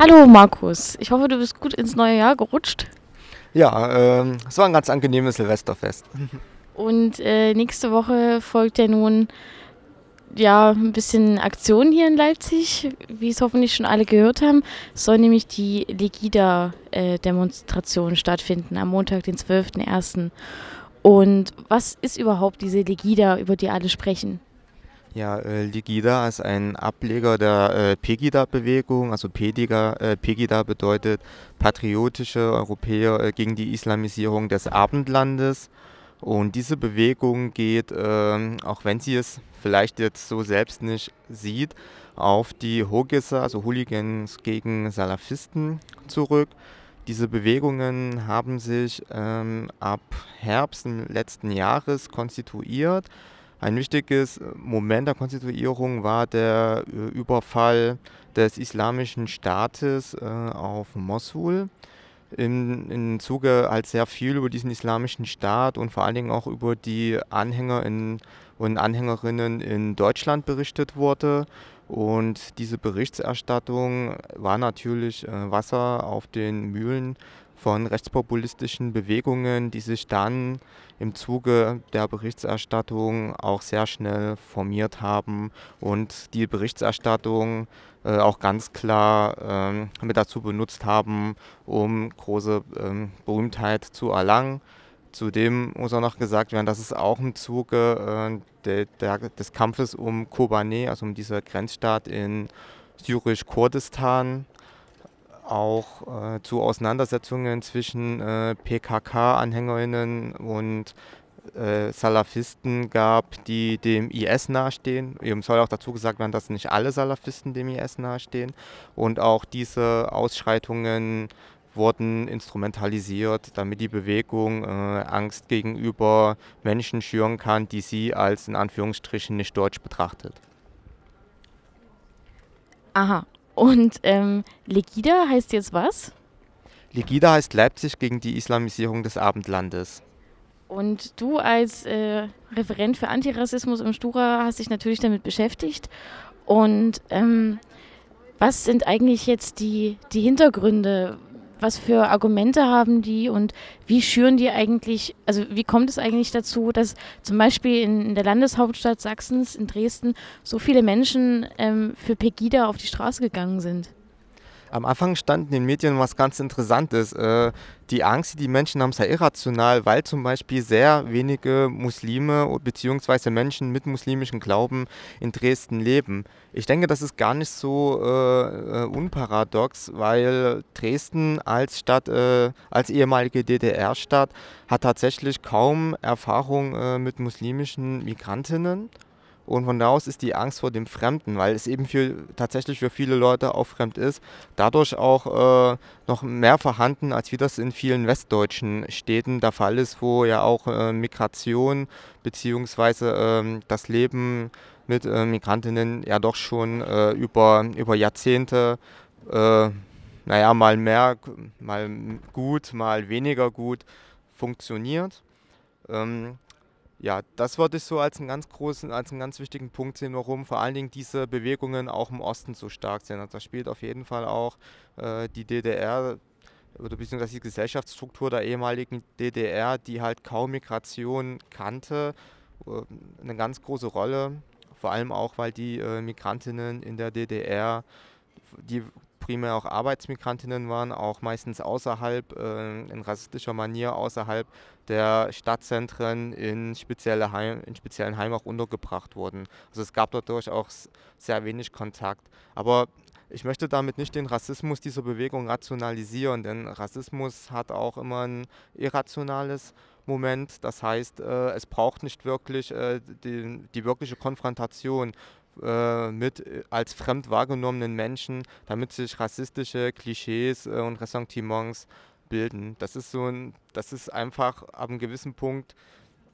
Hallo Markus, ich hoffe, du bist gut ins neue Jahr gerutscht. Ja, ähm, es war ein ganz angenehmes Silvesterfest. Und äh, nächste Woche folgt ja nun ja ein bisschen Aktion hier in Leipzig, wie es hoffentlich schon alle gehört haben. Es soll nämlich die Legida-Demonstration stattfinden am Montag, den 12.01. Und was ist überhaupt diese Legida, über die alle sprechen? Ja, äh, Ligida ist ein Ableger der äh, Pegida-Bewegung. Also Pegida, äh, Pegida bedeutet patriotische Europäer äh, gegen die Islamisierung des Abendlandes. Und diese Bewegung geht, äh, auch wenn sie es vielleicht jetzt so selbst nicht sieht, auf die Hogisse, also Hooligans gegen Salafisten zurück. Diese Bewegungen haben sich ähm, ab Herbst letzten Jahres konstituiert ein wichtiges äh, Moment der Konstituierung war der äh, Überfall des Islamischen Staates äh, auf Mosul. Im, Im Zuge, als sehr viel über diesen islamischen Staat und vor allen Dingen auch über die Anhänger in, und Anhängerinnen in Deutschland berichtet wurde. Und diese Berichterstattung war natürlich Wasser auf den Mühlen von rechtspopulistischen Bewegungen, die sich dann im Zuge der Berichterstattung auch sehr schnell formiert haben und die Berichterstattung äh, auch ganz klar ähm, mit dazu benutzt haben, um große ähm, Berühmtheit zu erlangen. Zudem muss auch noch gesagt werden, dass es auch im Zuge äh, de, der, des Kampfes um Kobane, also um dieser Grenzstaat in Syrisch-Kurdistan, auch äh, zu Auseinandersetzungen zwischen äh, PKK-Anhängerinnen und äh, Salafisten gab, die dem IS nahestehen. Eben soll auch dazu gesagt werden, dass nicht alle Salafisten dem IS nahestehen. Und auch diese Ausschreitungen wurden instrumentalisiert, damit die Bewegung äh, Angst gegenüber Menschen schüren kann, die sie als in Anführungsstrichen nicht deutsch betrachtet. Aha, und ähm, Legida heißt jetzt was? Legida heißt Leipzig gegen die Islamisierung des Abendlandes. Und du als äh, Referent für Antirassismus im Stura hast dich natürlich damit beschäftigt. Und ähm, was sind eigentlich jetzt die, die Hintergründe? Was für Argumente haben die und wie schüren die eigentlich, also wie kommt es eigentlich dazu, dass zum Beispiel in, in der Landeshauptstadt Sachsens, in Dresden, so viele Menschen ähm, für Pegida auf die Straße gegangen sind? Am Anfang stand in den Medien was ganz Interessantes. Äh, die Angst, die die Menschen haben, sei irrational, weil zum Beispiel sehr wenige Muslime bzw. Menschen mit muslimischem Glauben in Dresden leben. Ich denke, das ist gar nicht so äh, äh unparadox, weil Dresden als Stadt, äh, als ehemalige DDR-Stadt, hat tatsächlich kaum Erfahrung äh, mit muslimischen Migrantinnen und von da aus ist die Angst vor dem Fremden, weil es eben für, tatsächlich für viele Leute auch fremd ist, dadurch auch äh, noch mehr vorhanden, als wie das in vielen westdeutschen Städten der Fall ist, wo ja auch äh, Migration bzw. äh, das Leben mit äh, Migrantinnen ja doch schon äh, über, über Jahrzehnte, äh, naja, mal mehr, mal gut, mal weniger gut funktioniert. Ähm, ja, das würde ich so als einen ganz großen, als einen ganz wichtigen Punkt sehen, warum vor allen Dingen diese Bewegungen auch im Osten so stark sind. Also da spielt auf jeden Fall auch äh, die DDR oder beziehungsweise die Gesellschaftsstruktur der ehemaligen DDR, die halt kaum Migration kannte, äh, eine ganz große Rolle. Vor allem auch, weil die äh, Migrantinnen in der DDR, die primär auch Arbeitsmigrantinnen waren, auch meistens außerhalb, äh, in rassistischer Manier außerhalb der Stadtzentren in, spezielle Heim, in speziellen Heimen auch untergebracht wurden. Also es gab dadurch auch sehr wenig Kontakt. Aber ich möchte damit nicht den Rassismus dieser Bewegung rationalisieren, denn Rassismus hat auch immer ein irrationales Moment. Das heißt, äh, es braucht nicht wirklich äh, die, die wirkliche Konfrontation äh, mit äh, als fremd wahrgenommenen Menschen, damit sich rassistische Klischees äh, und Ressentiments bilden. Das ist so ein, das ist einfach ab einem gewissen Punkt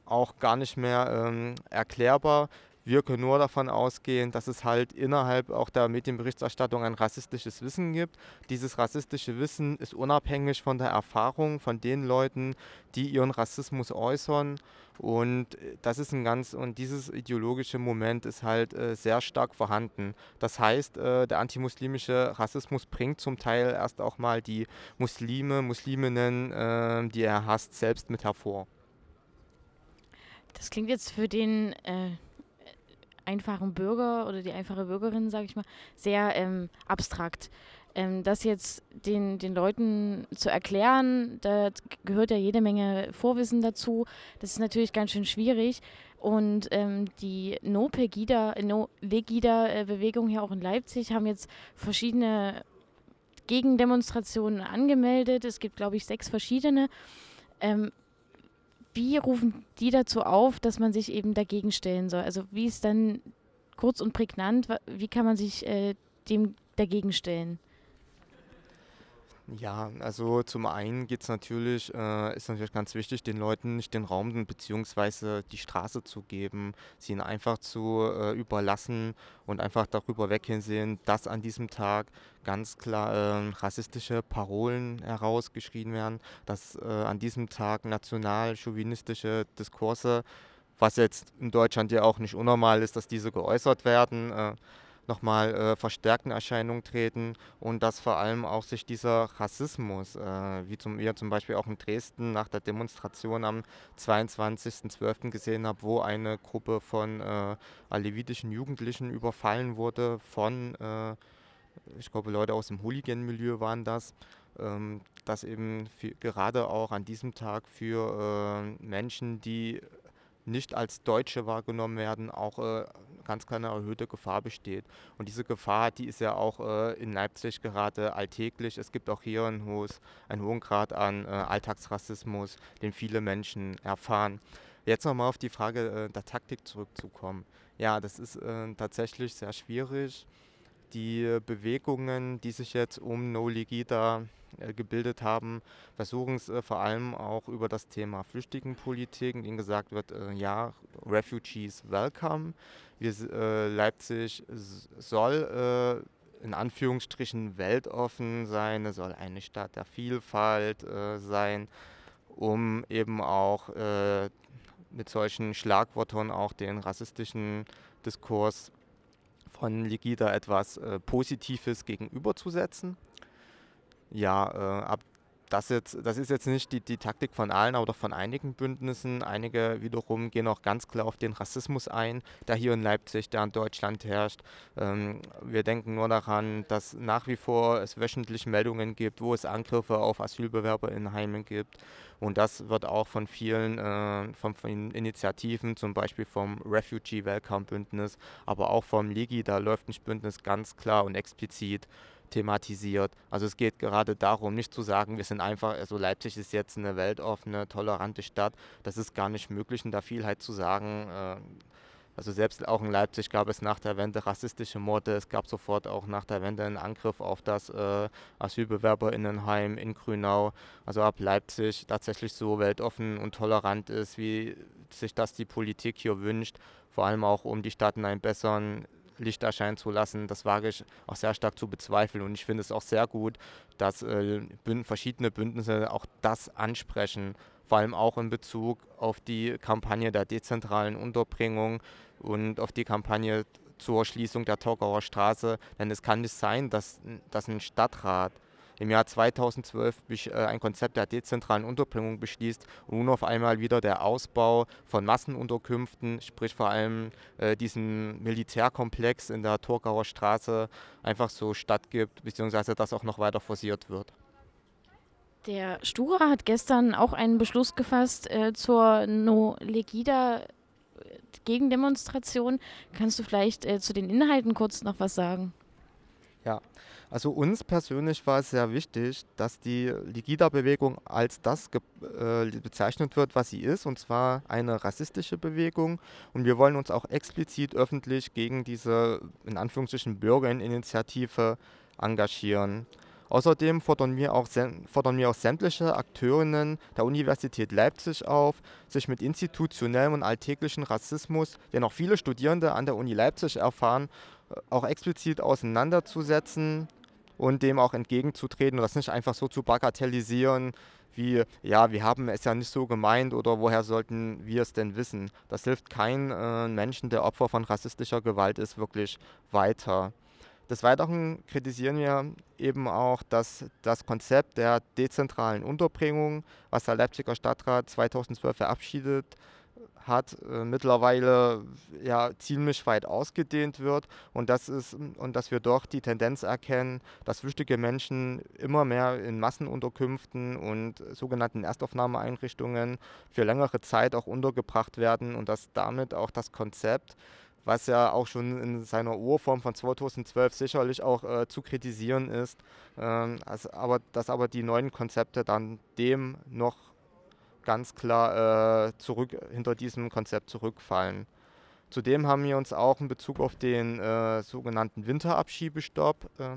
auch gar nicht mehr ähm, erklärbar. Wir können nur davon ausgehen, dass es halt innerhalb auch der Medienberichterstattung ein rassistisches Wissen gibt. Dieses rassistische Wissen ist unabhängig von der Erfahrung von den Leuten, die ihren Rassismus äußern. Und äh, das ist ein ganz, und dieses ideologische Moment ist halt äh, sehr stark vorhanden. Das heißt, äh, der antimuslimische Rassismus bringt zum Teil erst auch mal die Muslime, Musliminnen, äh, die er hasst, selbst mit hervor. Das klingt jetzt für den äh, einfachen Bürger oder die einfache Bürgerin, sage ich mal, sehr ähm, abstrakt. Ähm, das jetzt den, den Leuten zu erklären, da gehört ja jede Menge Vorwissen dazu. Das ist natürlich ganz schön schwierig. Und ähm, die No-Pegida, No-Legida-Bewegung hier auch in Leipzig haben jetzt verschiedene Gegendemonstrationen angemeldet. Es gibt, glaube ich, sechs verschiedene. Ähm, wie rufen die dazu auf, dass man sich eben dagegen stellen soll? Also wie ist dann kurz und prägnant, wie kann man sich äh, dem dagegen stellen? Ja, also zum einen geht's natürlich, äh, ist natürlich ganz wichtig, den Leuten nicht den Raum bzw. die Straße zu geben, sie ihnen einfach zu äh, überlassen und einfach darüber weghinsehen, dass an diesem Tag ganz klar äh, rassistische Parolen herausgeschrien werden, dass äh, an diesem Tag national-chauvinistische Diskurse, was jetzt in Deutschland ja auch nicht unnormal ist, dass diese geäußert werden, äh, nochmal äh, verstärkt in Erscheinung treten und dass vor allem auch sich dieser Rassismus, äh, wie zum, wir zum Beispiel auch in Dresden nach der Demonstration am 22.12. gesehen haben, wo eine Gruppe von äh, alevitischen Jugendlichen überfallen wurde von, äh, ich glaube, Leute aus dem Hooligan-Milieu waren das, ähm, dass eben für, gerade auch an diesem Tag für äh, Menschen, die nicht als Deutsche wahrgenommen werden, auch äh, ganz klar eine erhöhte Gefahr besteht. Und diese Gefahr, die ist ja auch äh, in Leipzig gerade alltäglich. Es gibt auch hier ein hohes, einen hohen Grad an äh, Alltagsrassismus, den viele Menschen erfahren. Jetzt nochmal auf die Frage äh, der Taktik zurückzukommen. Ja, das ist äh, tatsächlich sehr schwierig. Die Bewegungen, die sich jetzt um No Legida äh, gebildet haben, versuchen es äh, vor allem auch über das Thema Flüchtlingenpolitik, in denen gesagt wird, äh, ja, Refugees welcome. Wir, Leipzig soll in Anführungsstrichen weltoffen sein, es soll eine Stadt der Vielfalt sein, um eben auch mit solchen Schlagworten auch den rassistischen Diskurs von Legida etwas Positives gegenüberzusetzen? Ja, äh, ab das, jetzt, das ist jetzt nicht die, die Taktik von allen, aber von einigen Bündnissen. Einige wiederum gehen auch ganz klar auf den Rassismus ein, der hier in Leipzig, der in Deutschland herrscht. Ähm, wir denken nur daran, dass nach wie vor es wöchentlich Meldungen gibt, wo es Angriffe auf Asylbewerber in Heimen gibt. Und das wird auch von vielen äh, von, von Initiativen, zum Beispiel vom Refugee Welcome Bündnis, aber auch vom Ligi, da läuft ein Bündnis ganz klar und explizit thematisiert. Also es geht gerade darum, nicht zu sagen, wir sind einfach, also Leipzig ist jetzt eine weltoffene, tolerante Stadt. Das ist gar nicht möglich, in der Vielheit zu sagen. Äh, also selbst auch in Leipzig gab es nach der Wende rassistische Morde. Es gab sofort auch nach der Wende einen Angriff auf das äh, Asylbewerberinnenheim in Grünau. Also ob Leipzig tatsächlich so weltoffen und tolerant ist, wie sich das die Politik hier wünscht, vor allem auch um die Stadt in einem besseren Licht erscheinen zu lassen, das wage ich auch sehr stark zu bezweifeln. Und ich finde es auch sehr gut, dass äh, verschiedene Bündnisse auch das ansprechen, vor allem auch in Bezug auf die Kampagne der dezentralen Unterbringung und auf die Kampagne zur Schließung der Torgauer Straße. Denn es kann nicht sein, dass, dass ein Stadtrat im Jahr 2012 äh, ein Konzept der dezentralen Unterbringung beschließt und nun auf einmal wieder der Ausbau von Massenunterkünften, sprich vor allem äh, diesen Militärkomplex in der Torgauer Straße einfach so stattgibt, beziehungsweise das auch noch weiter forciert wird. Der Stura hat gestern auch einen Beschluss gefasst äh, zur No Legida äh, Gegendemonstration. Kannst du vielleicht äh, zu den Inhalten kurz noch was sagen? Ja, also uns persönlich war es sehr wichtig, dass die Ligida-Bewegung als das äh, bezeichnet wird, was sie ist, und zwar eine rassistische Bewegung. Und wir wollen uns auch explizit öffentlich gegen diese, in Anführungsstrichen, Bürgerinitiative engagieren. Außerdem fordern wir, auch, fordern wir auch sämtliche Akteurinnen der Universität Leipzig auf, sich mit institutionellem und alltäglichen Rassismus, den auch viele Studierende an der Uni Leipzig erfahren, äh, auch explizit auseinanderzusetzen und dem auch entgegenzutreten und das nicht einfach so zu bagatellisieren, wie, ja, wir haben es ja nicht so gemeint oder woher sollten wir es denn wissen. Das hilft keinem äh, Menschen, der Opfer von rassistischer Gewalt ist, wirklich weiter. Des Weiteren kritisieren wir eben auch, dass das Konzept der dezentralen Unterbringung, was der Leipziger Stadtrat 2012 verabschiedet hat, äh, mittlerweile ja ziemlich weit ausgedehnt wird. Und das ist und dass wir doch die Tendenz erkennen, dass flüchtige Menschen immer mehr in Massenunterkünften und sogenannten Erstaufnahmeeinrichtungen für längere Zeit auch untergebracht werden und dass damit auch das Konzept was ja auch schon in seiner Urform von 2012 sicherlich auch äh, zu kritisieren ist, ähm, also aber, dass aber die neuen Konzepte dann dem noch ganz klar äh, zurück, hinter diesem Konzept zurückfallen. Zudem haben wir uns auch in Bezug auf den äh, sogenannten Winterabschiebestopp äh,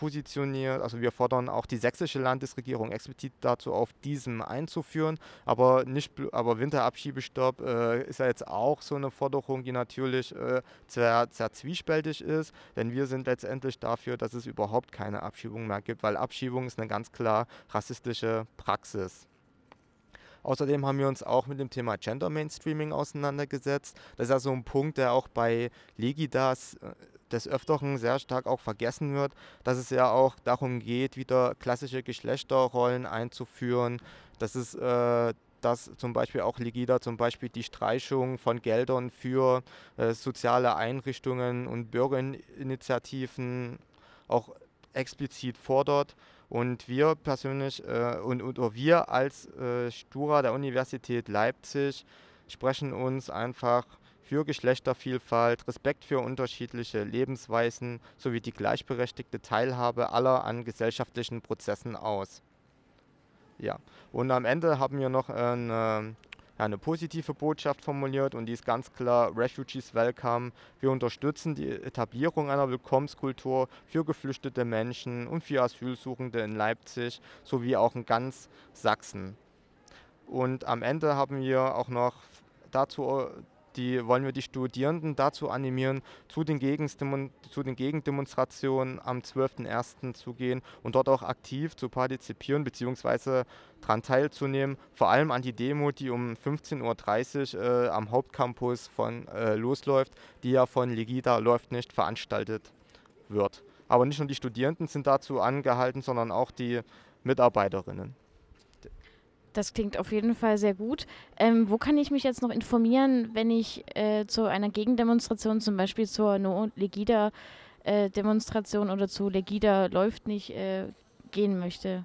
positioniert. Also wir fordern auch die sächsische Landesregierung explizit dazu auf, diesen einzuführen. Aber, nicht, aber Winterabschiebestopp äh, ist ja jetzt auch so eine Forderung, die natürlich äh, sehr, sehr zwiespältig ist. Denn wir sind letztendlich dafür, dass es überhaupt keine Abschiebung mehr gibt, weil Abschiebung ist eine ganz klar rassistische Praxis. Außerdem haben wir uns auch mit dem Thema Gender Mainstreaming auseinandergesetzt. Das ist ja so ein Punkt, der auch bei Legidas äh, des Öfteren sehr stark auch vergessen wird, dass es ja auch darum geht, wieder klassische Geschlechterrollen einzuführen, dass es äh, dass zum Beispiel auch Legida zum Beispiel die Streichung von Geldern für äh, soziale Einrichtungen und Bürgerinitiativen auch explizit fordert. Und wir persönlich äh, und, und wir als äh, Stura der Universität Leipzig sprechen uns einfach für Geschlechtervielfalt, Respekt für unterschiedliche Lebensweisen sowie die gleichberechtigte Teilhabe aller an gesellschaftlichen Prozessen aus. Ja, und am Ende haben wir noch eine ja, eine positive Botschaft formuliert und die ist ganz klar Refugees Welcome. Wir unterstützen die Etablierung einer Willkommenskultur für geflüchtete Menschen und für Asylsuchende in Leipzig sowie auch in ganz Sachsen. Und am Ende haben wir auch noch dazu die wollen wir die Studierenden dazu animieren, zu den, zu den Gegendemonstrationen am 12.01. zu gehen und dort auch aktiv zu partizipieren bzw. daran teilzunehmen. Vor allem an die Demo, die um 15.30 Uhr äh, am Hauptcampus von äh, losläuft, die ja von Legida läuft nicht veranstaltet wird. Aber nicht nur die Studierenden sind dazu angehalten, sondern auch die Mitarbeiterinnen. Das klingt auf jeden Fall sehr gut. Ähm, wo kann ich mich jetzt noch informieren, wenn ich äh, zu einer Gegendemonstration, zum Beispiel zur No-Legida-Demonstration äh, oder zu Legida läuft nicht, äh, gehen möchte?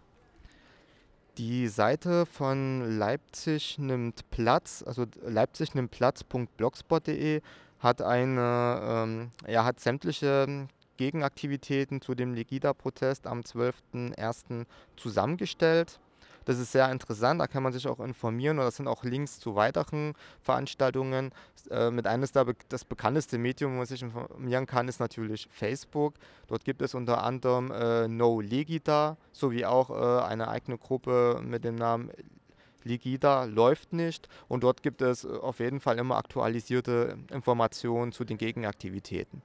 Die Seite von Leipzig nimmt Platz, also Leipzig nimmt Platz.blogspot.de hat eine, ähm, ja, hat sämtliche Gegenaktivitäten zu dem Legida-Protest am 12.01. zusammengestellt. Das ist sehr interessant, da kann man sich auch informieren und das sind auch Links zu weiteren Veranstaltungen. Äh, mit eines der, das bekannteste Medium, wo man sich informieren kann, ist natürlich Facebook. Dort gibt es unter anderem äh, No Legida sowie auch äh, eine eigene Gruppe mit dem Namen Legida läuft nicht und dort gibt es äh, auf jeden Fall immer aktualisierte Informationen zu den Gegenaktivitäten.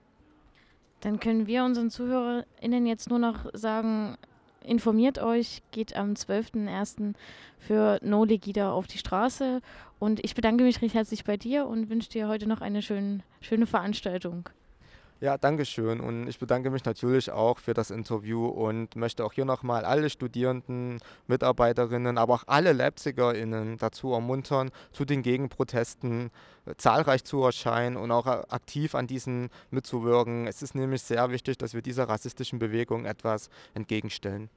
Dann können wir unseren ZuhörerInnen jetzt nur noch sagen, informiert euch, geht am 12.01. für No Legida auf die Straße. Und ich bedanke mich recht herzlich bei dir und wünsche dir heute noch eine schön, schöne Veranstaltung. Ja, danke schön. Und ich bedanke mich natürlich auch für das Interview und möchte auch hier nochmal alle Studierenden, Mitarbeiterinnen, aber auch alle LeipzigerInnen dazu ermuntern, zu den Gegenprotesten äh, zahlreich zu erscheinen und auch aktiv an diesen mitzuwirken. Es ist nämlich sehr wichtig, dass wir dieser rassistischen Bewegung etwas entgegenstellen.